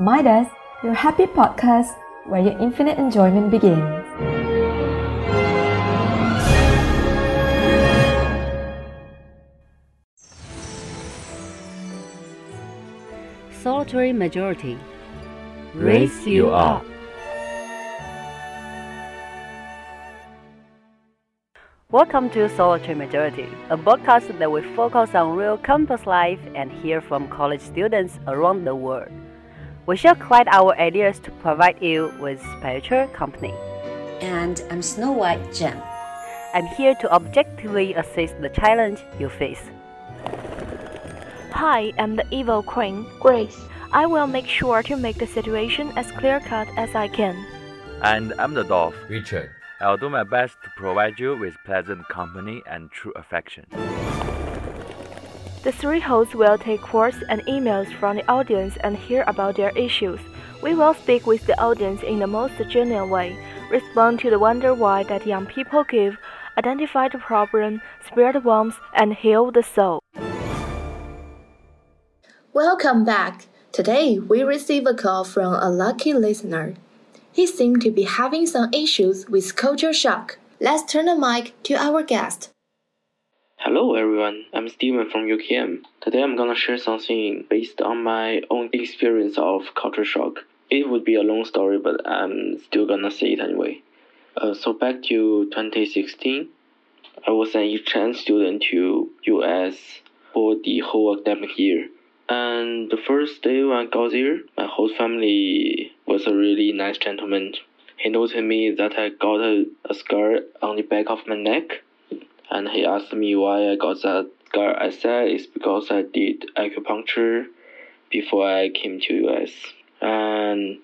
Midas, your happy podcast where your infinite enjoyment begins. Solitary majority. Raise you up. Welcome to Solitary Majority, a podcast that will focus on real campus life and hear from college students around the world. We shall collect our ideas to provide you with spiritual company. And I'm Snow White Gem. I'm here to objectively assess the challenge you face. Hi, I'm the evil queen, Grace. I will make sure to make the situation as clear cut as I can. And I'm the dwarf. Richard. I'll do my best to provide you with pleasant company and true affection. The three hosts will take calls and emails from the audience and hear about their issues. We will speak with the audience in the most genuine way, respond to the wonder why that young people give, identify the problem, spread warmth, and heal the soul. Welcome back. Today we receive a call from a lucky listener. He seemed to be having some issues with culture shock. Let's turn the mic to our guest. Hello everyone, I'm Steven from UKM. Today I'm gonna share something based on my own experience of culture shock. It would be a long story, but I'm still gonna say it anyway. Uh, so back to 2016, I was an exchange student to US for the whole academic year. And the first day when I got there, my whole family was a really nice gentleman. He noticed me that I got a, a scar on the back of my neck, and he asked me why I got that scar. I said it's because I did acupuncture before I came to US, and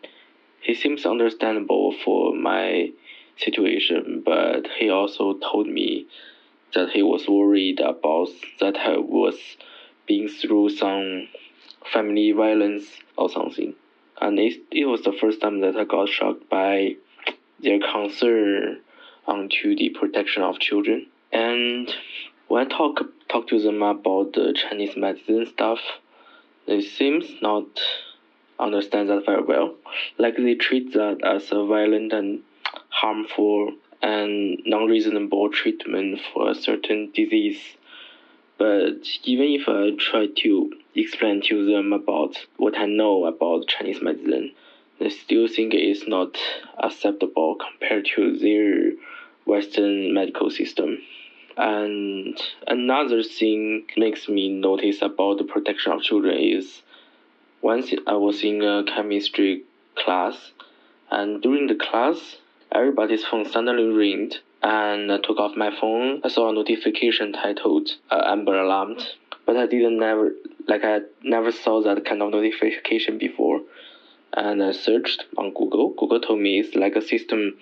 he seems understandable for my situation, but he also told me that he was worried about that I was being through some family violence or something. And it, it was the first time that I got shocked by their concern onto the protection of children. And when I talk talk to them about the Chinese medicine stuff, they seems not understand that very well. Like they treat that as a violent and harmful and non-reasonable treatment for a certain disease. But even if I try to explain to them about what I know about Chinese medicine, they still think it is not acceptable compared to their Western medical system. And another thing makes me notice about the protection of children is once I was in a chemistry class, and during the class, everybody's phone suddenly ringed, and I took off my phone. I saw a notification titled uh, Amber Alarm, but I didn't never like I never saw that kind of notification before. And I searched on Google. Google told me it's like a system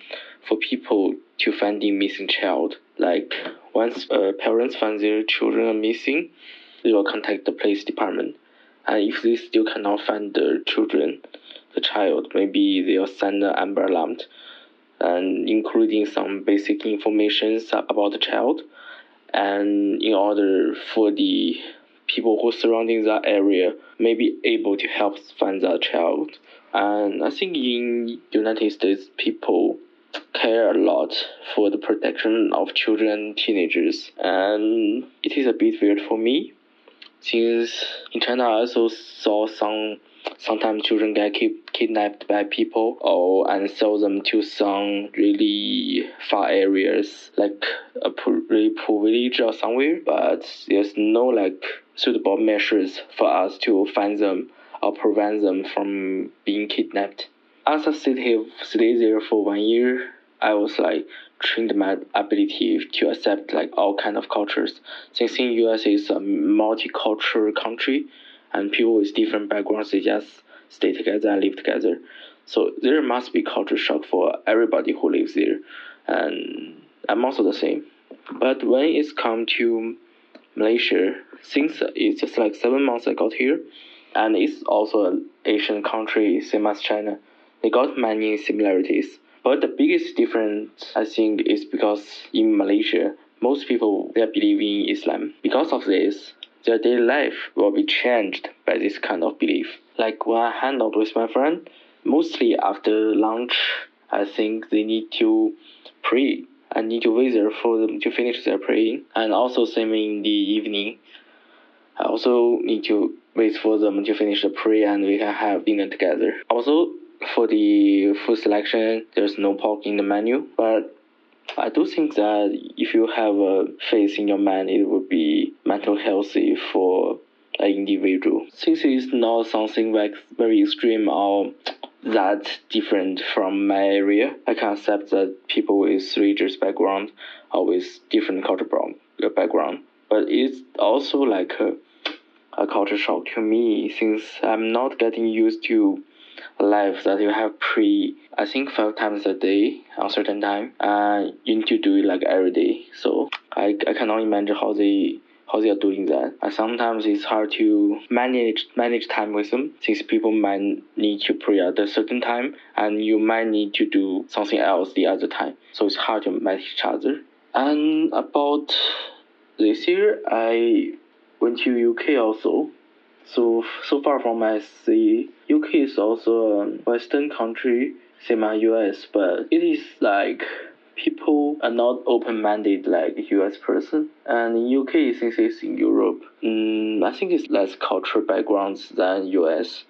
for people to find the missing child. Like once uh, parents find their children are missing, they will contact the police department. And if they still cannot find the children, the child, maybe they'll send an Amber Alarm and including some basic information about the child and in order for the people who surrounding that area may be able to help find that child and i think in united states people care a lot for the protection of children teenagers. And it is a bit weird for me since in china i also saw some sometimes children get kidnapped by people or and sell them to some really far areas like a really poor village or somewhere. But there's no like suitable measures for us to find them or prevent them from being kidnapped. As i sit here stay there for one year i was like trained my ability to accept like all kind of cultures since in us is a multicultural country and people with different backgrounds they just stay together and live together. So there must be culture shock for everybody who lives there, and I'm also the same. But when it's come to Malaysia, since it's just like seven months I got here, and it's also an Asian country, same as China, they got many similarities. But the biggest difference I think is because in Malaysia, most people they believe in Islam. Because of this, their daily life will be changed by this kind of belief. Like when I hang out with my friend, mostly after lunch, I think they need to pray. I need to wait there for them to finish their praying, and also same in the evening. I also need to wait for them to finish the prayer and we can have dinner together. Also, for the food selection, there's no pork in the menu, but I do think that if you have a faith in your mind, it would be mental healthy for an individual. Since it's not something like very extreme or that different from my area, I can accept that people with religious background or with different cultural uh, background. But it's also like a, a culture shock to me since I'm not getting used to life that you have pre I think five times a day on certain time and you need to do it like every day. So I, I cannot imagine how they how they are doing that. And sometimes it's hard to manage manage time with them since people might need to pray at a certain time and you might need to do something else the other time. So it's hard to match each other. And about this year I went to UK also. So so far from I see UK is also a Western country, same as US, but it is like people are not open-minded like US person. And in UK, since it's in Europe, um, I think it's less cultural backgrounds than US.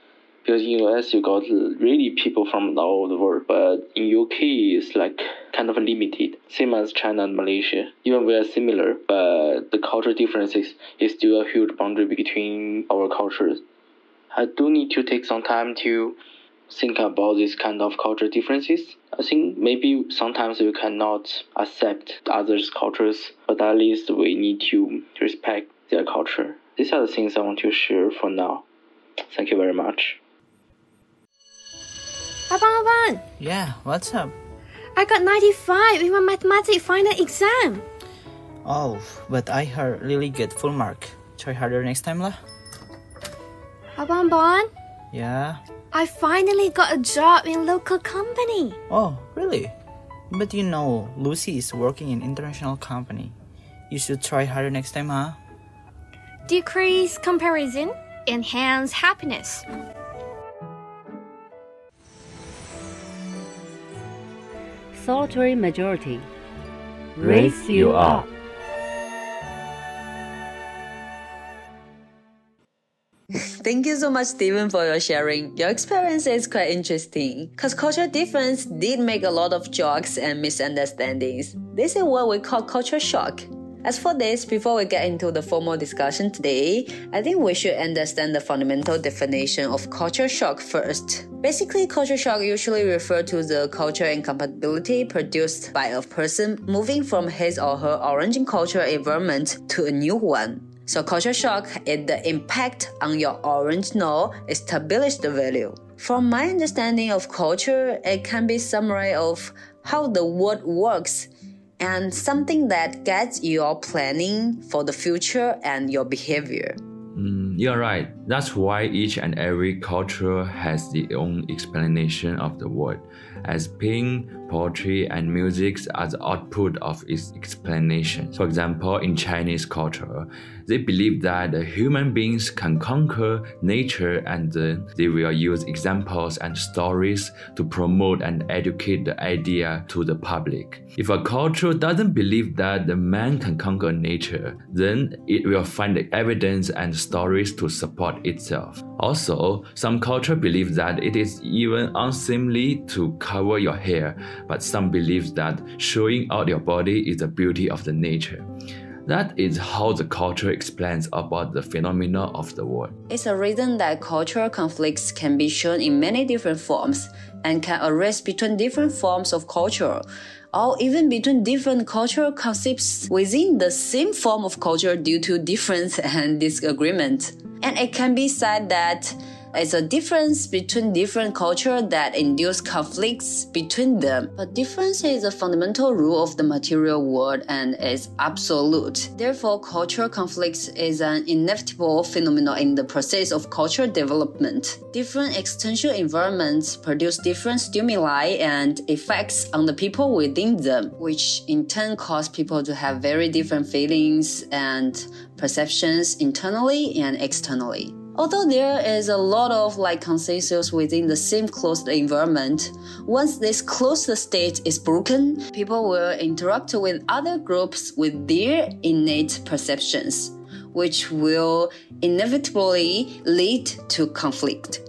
Because in US you got really people from all over the world, but in UK it's like kind of limited, same as China and Malaysia. Even we are similar, but the cultural differences is still a huge boundary between our cultures. I do need to take some time to think about this kind of cultural differences. I think maybe sometimes we cannot accept others' cultures, but at least we need to respect their culture. These are the things I want to share for now. Thank you very much. Abang Abang, Yeah, what's up? I got 95 in my mathematics final exam. Oh, but I heard really get full mark. Try harder next time lah. Abang Abang, Yeah. I finally got a job in local company. Oh, really? But you know, Lucy is working in international company. You should try harder next time, huh? Decrease comparison, enhance happiness. Solitary majority. Raise you up. Thank you so much, Stephen, for your sharing. Your experience is quite interesting because cultural difference did make a lot of jokes and misunderstandings. This is what we call culture shock. As for this, before we get into the formal discussion today, I think we should understand the fundamental definition of culture shock first. Basically, culture shock usually refers to the culture incompatibility produced by a person moving from his or her origin cultural environment to a new one. So culture shock is the impact on your original established value. From my understanding of culture, it can be summary of how the world works and something that gets your planning for the future and your behavior. Mm, you're right. That's why each and every culture has its own explanation of the word. as painting, poetry, and music the output of its explanation. For example, in Chinese culture, they believe that human beings can conquer nature and they will use examples and stories to promote and educate the idea to the public. If a culture doesn't believe that the man can conquer nature, then it will find evidence and stories to support itself. Also, some culture believe that it is even unseemly to cover your hair, but some believe that showing out your body is the beauty of the nature. That is how the culture explains about the phenomena of the world. It's a reason that cultural conflicts can be shown in many different forms and can arise between different forms of culture or even between different cultural concepts within the same form of culture due to difference and disagreement. And it can be said that it's a difference between different culture that induce conflicts between them. But difference is a fundamental rule of the material world and is absolute. Therefore, cultural conflicts is an inevitable phenomenon in the process of cultural development. Different external environments produce different stimuli and effects on the people within them, which in turn cause people to have very different feelings and perceptions internally and externally. Although there is a lot of like consensus within the same closed environment, once this closed state is broken, people will interact with other groups with their innate perceptions, which will inevitably lead to conflict.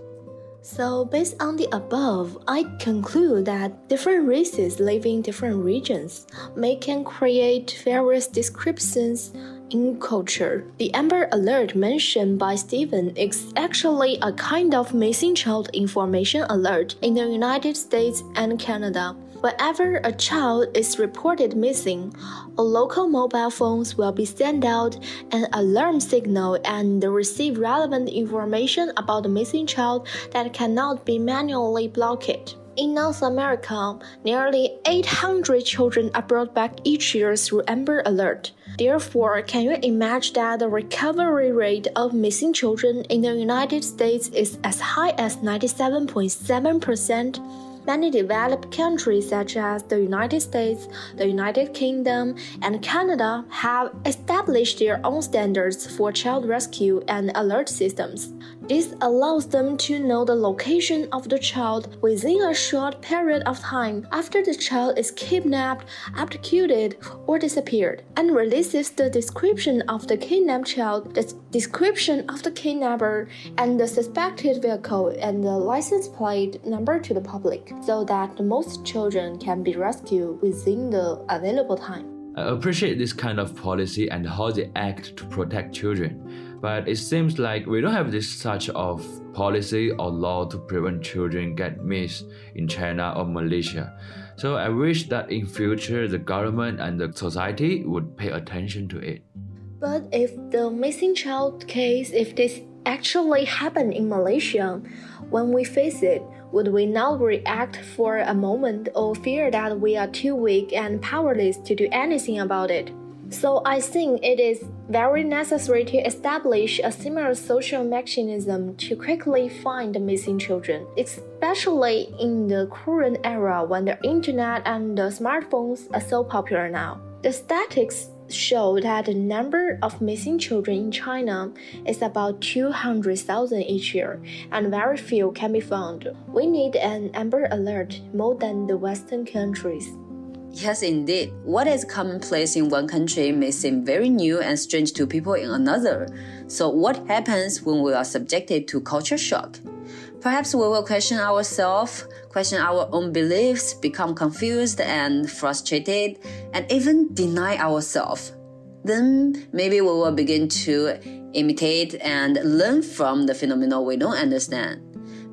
So, based on the above, I conclude that different races living in different regions may can create various descriptions in culture. The Amber Alert mentioned by Stephen is actually a kind of missing child information alert in the United States and Canada. Whenever a child is reported missing, local mobile phones will be sent out an alarm signal and receive relevant information about the missing child that cannot be manually blocked. In North America, nearly 800 children are brought back each year through Amber Alert. Therefore, can you imagine that the recovery rate of missing children in the United States is as high as 97.7%? Many developed countries such as the United States, the United Kingdom, and Canada have established their own standards for child rescue and alert systems. This allows them to know the location of the child within a short period of time after the child is kidnapped, abducted, or disappeared, and releases the description of the kidnapped child, the description of the kidnapper, and the suspected vehicle and the license plate number to the public, so that most children can be rescued within the available time. I appreciate this kind of policy and how they act to protect children but it seems like we don't have this such of policy or law to prevent children get missed in China or Malaysia. So I wish that in future the government and the society would pay attention to it. But if the missing child case, if this actually happened in Malaysia, when we face it, would we not react for a moment or fear that we are too weak and powerless to do anything about it? So I think it is very necessary to establish a similar social mechanism to quickly find missing children, especially in the current era when the internet and the smartphones are so popular now. The statistics show that the number of missing children in China is about 200,000 each year, and very few can be found. We need an Amber Alert more than the Western countries. Yes, indeed. What is commonplace in one country may seem very new and strange to people in another. So, what happens when we are subjected to culture shock? Perhaps we will question ourselves, question our own beliefs, become confused and frustrated, and even deny ourselves. Then maybe we will begin to imitate and learn from the phenomena we don't understand.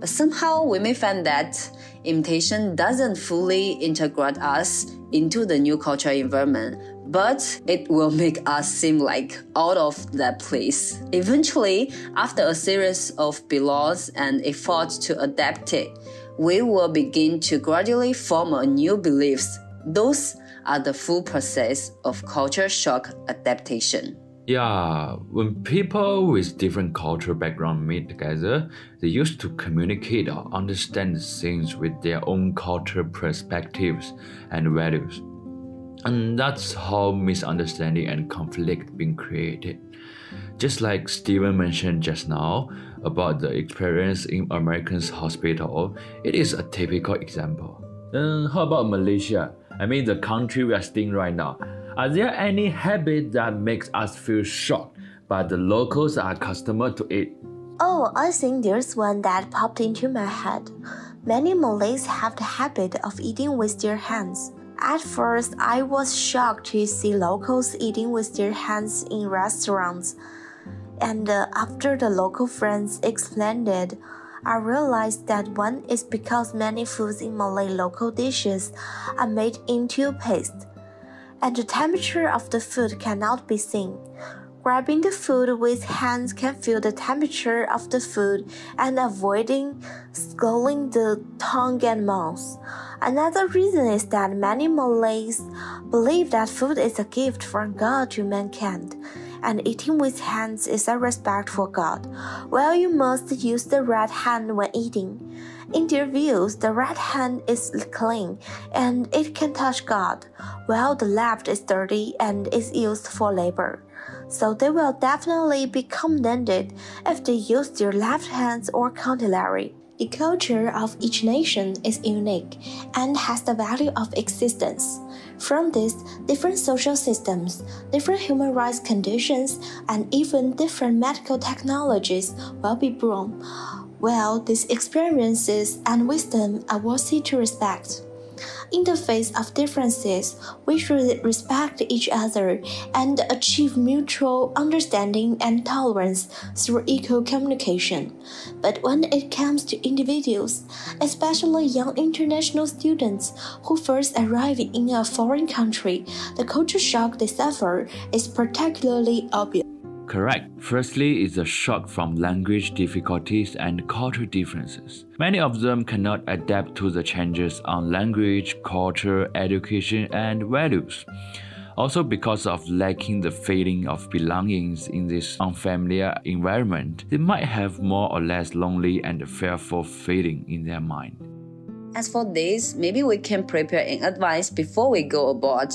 But somehow we may find that imitation doesn't fully integrate us into the new cultural environment, but it will make us seem like out of that place. Eventually, after a series of belongs and efforts to adapt it, we will begin to gradually form a new beliefs. Those are the full process of culture shock adaptation. Yeah, when people with different cultural background meet together, they used to communicate or understand things with their own cultural perspectives and values. And that's how misunderstanding and conflict being created. Just like Steven mentioned just now about the experience in American's hospital, it is a typical example. Then how about Malaysia? I mean the country we are staying right now. Are there any habits that makes us feel shocked, but the locals are accustomed to it? Oh, I think there's one that popped into my head. Many Malays have the habit of eating with their hands. At first, I was shocked to see locals eating with their hands in restaurants. And uh, after the local friends explained it, I realized that one is because many foods in Malay local dishes are made into paste and the temperature of the food cannot be seen. Grabbing the food with hands can feel the temperature of the food and avoiding scalding the tongue and mouth. Another reason is that many Malays believe that food is a gift from God to mankind, and eating with hands is a respect for God. Well, you must use the right hand when eating. In their views, the right hand is clean and it can touch God, while the left is dirty and is used for labor. so they will definitely be commended if they use their left hands or cutlery. The culture of each nation is unique and has the value of existence. From this, different social systems, different human rights conditions, and even different medical technologies will be born. Well, these experiences and wisdom are worthy to respect. In the face of differences, we should respect each other and achieve mutual understanding and tolerance through equal communication. But when it comes to individuals, especially young international students who first arrive in a foreign country, the culture shock they suffer is particularly obvious. Correct. Firstly, is a shock from language difficulties and cultural differences. Many of them cannot adapt to the changes on language, culture, education, and values. Also, because of lacking the feeling of belongings in this unfamiliar environment, they might have more or less lonely and fearful feeling in their mind. As for this, maybe we can prepare in advance before we go aboard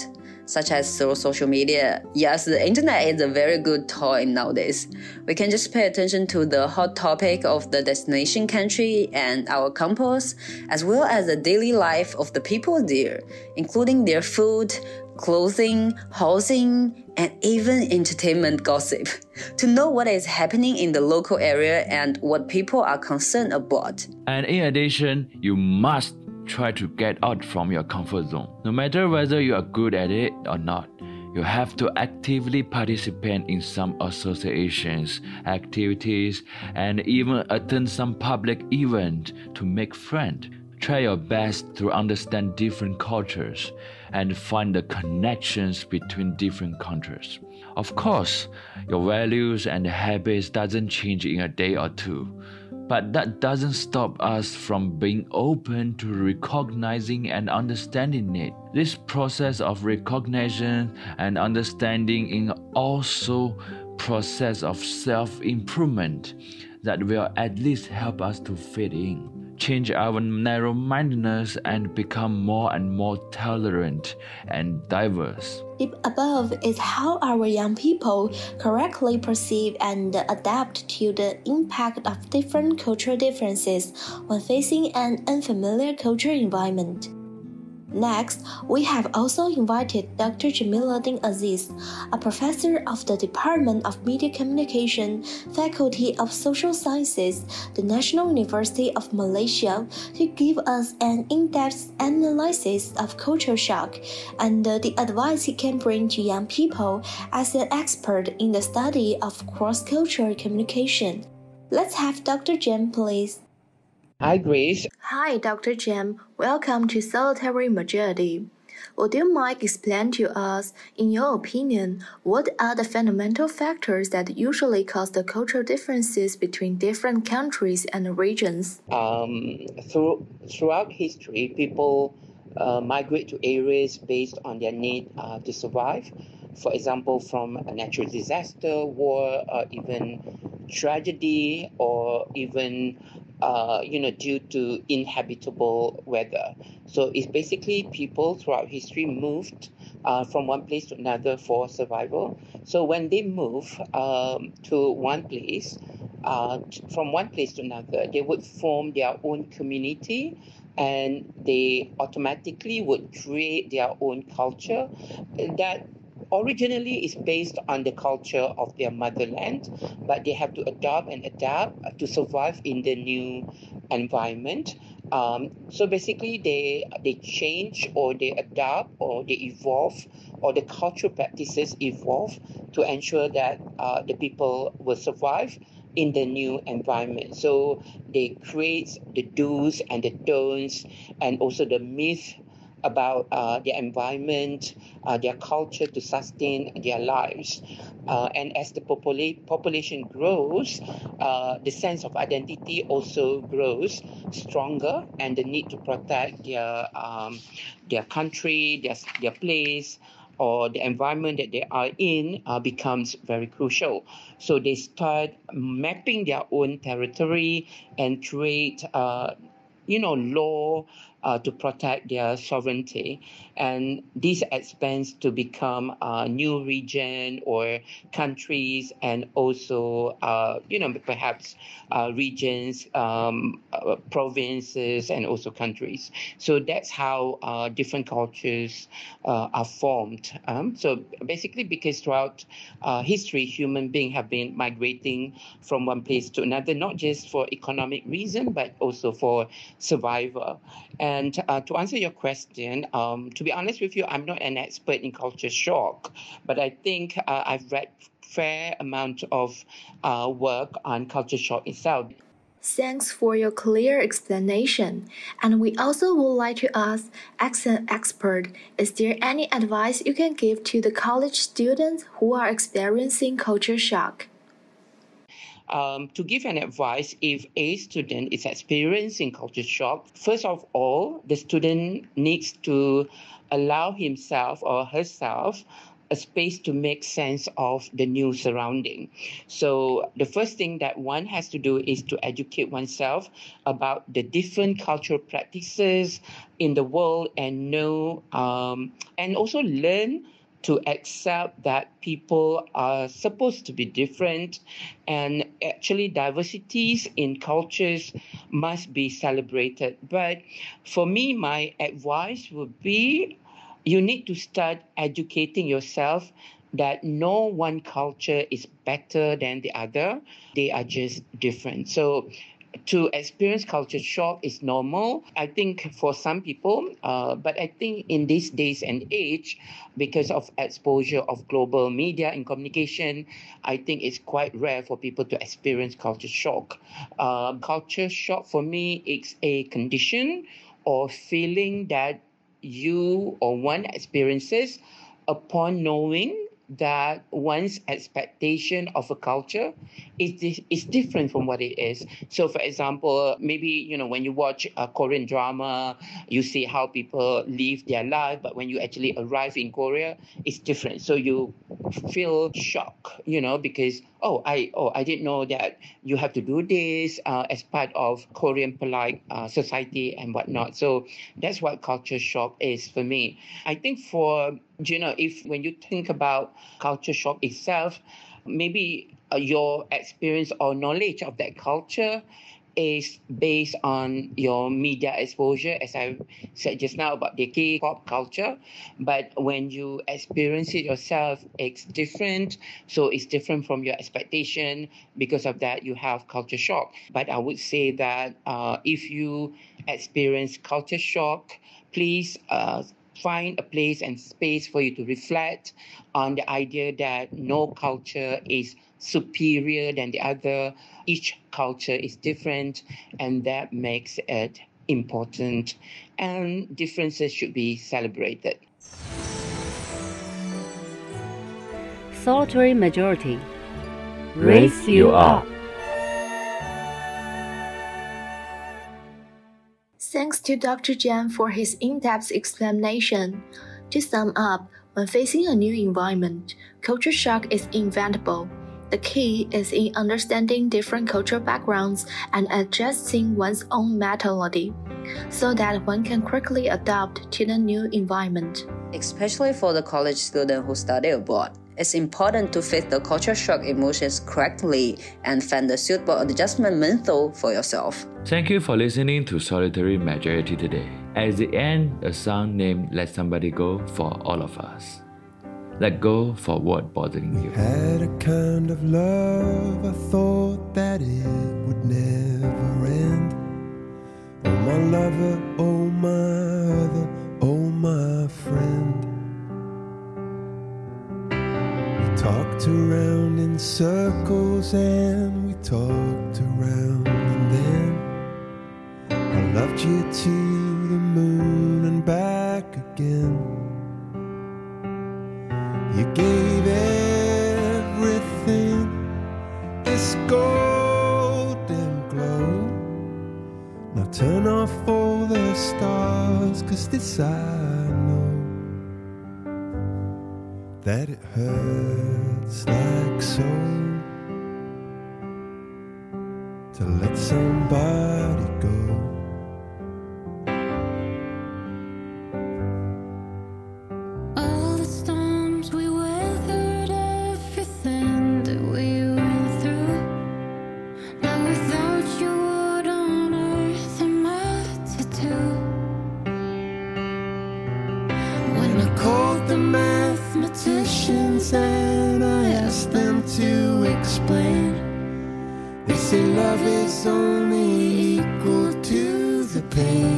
such as through social media. Yes, the internet is a very good toy nowadays. We can just pay attention to the hot topic of the destination country and our campus, as well as the daily life of the people there, including their food, clothing, housing, and even entertainment gossip to know what is happening in the local area and what people are concerned about. And in addition, you must try to get out from your comfort zone. No matter whether you are good at it or not, you have to actively participate in some associations, activities, and even attend some public event to make friends. Try your best to understand different cultures and find the connections between different countries. Of course, your values and habits doesn't change in a day or two but that doesn't stop us from being open to recognizing and understanding it. This process of recognition and understanding is also process of self-improvement that will at least help us to fit in change our narrow mindedness and become more and more tolerant and diverse. Deep above is how our young people correctly perceive and adapt to the impact of different cultural differences when facing an unfamiliar cultural environment. Next, we have also invited Dr. Jamiluddin Aziz, a professor of the Department of Media Communication, Faculty of Social Sciences, the National University of Malaysia, to give us an in-depth analysis of culture shock and the advice he can bring to young people as an expert in the study of cross-cultural communication. Let's have Dr. Jem, please. Hi, Grace. Hi, Dr. Jem. Welcome to Solitary Majority. Would you mind explain to us, in your opinion, what are the fundamental factors that usually cause the cultural differences between different countries and regions? Um, through, throughout history, people uh, migrate to areas based on their need uh, to survive. For example, from a natural disaster, war, or even tragedy, or even uh, you know, due to inhabitable weather. So it's basically people throughout history moved uh, from one place to another for survival. So when they move um, to one place, uh, from one place to another, they would form their own community and they automatically would create their own culture that originally is based on the culture of their motherland, but they have to adopt and adapt to survive in the new environment. Um, so basically, they they change or they adapt or they evolve or the cultural practices evolve to ensure that uh, the people will survive in the new environment. So they create the do's and the don'ts and also the myth about uh, their environment, uh, their culture to sustain their lives. Uh, and as the popula- population grows, uh, the sense of identity also grows stronger, and the need to protect their um, their country, their their place, or the environment that they are in uh, becomes very crucial. So they start mapping their own territory and create uh, you know, law uh, to protect their sovereignty. And this expands to become a new region or countries and also, uh, you know, perhaps uh, regions, um, uh, provinces, and also countries. So that's how uh, different cultures uh, are formed. Um, so basically, because throughout history, human beings have been migrating from one place to another, not just for economic reason, but also for survival. And uh, to answer your question, um, to be honest with you, I'm not an expert in culture shock, but I think uh, I've read fair amount of uh, work on culture shock itself. Thanks for your clear explanation. And we also would like to ask, as an expert, is there any advice you can give to the college students who are experiencing culture shock? Um, to give an advice if a student is experiencing culture shock, first of all, the student needs to allow himself or herself a space to make sense of the new surrounding. So the first thing that one has to do is to educate oneself about the different cultural practices in the world and know um, and also learn to accept that people are supposed to be different and actually diversities in cultures must be celebrated. But for me, my advice would be you need to start educating yourself that no one culture is better than the other. They are just different. So to experience culture shock is normal. I think for some people, uh, but I think in these days and age, because of exposure of global media and communication, I think it's quite rare for people to experience culture shock. Uh, culture shock for me is a condition or feeling that you or one experiences upon knowing that one's expectation of a culture is is different from what it is. So, for example, maybe you know when you watch a Korean drama, you see how people live their life, but when you actually arrive in Korea, it's different. So you feel shock, you know, because oh, I oh I didn't know that you have to do this uh, as part of Korean polite uh, society and whatnot. So that's what culture shock is for me. I think for you know if when you think about culture shock itself, maybe uh, your experience or knowledge of that culture is based on your media exposure, as I said just now about the K-pop culture. But when you experience it yourself, it's different. So it's different from your expectation. Because of that, you have culture shock. But I would say that uh, if you experience culture shock, please uh, find a place and space for you to reflect on the idea that no culture is superior than the other. Each culture is different, and that makes it important. And differences should be celebrated. Solitary majority. Raise you up. Thanks to Dr. Jan for his in depth explanation. To sum up, when facing a new environment, culture shock is inevitable. The key is in understanding different cultural backgrounds and adjusting one's own mentality so that one can quickly adapt to the new environment. Especially for the college student who study abroad, it's important to face the culture shock emotions correctly and find the suitable adjustment method for yourself. Thank you for listening to Solitary Majority today. At the end, a song named Let Somebody Go for all of us. Let go for what bothering you. Had a kind of love, I thought that it would never end. Oh, my lover, oh, my other, oh, my friend. We talked around in circles and we talked around, and then I loved you to the moon and back again. You gave love is only equal to the pain.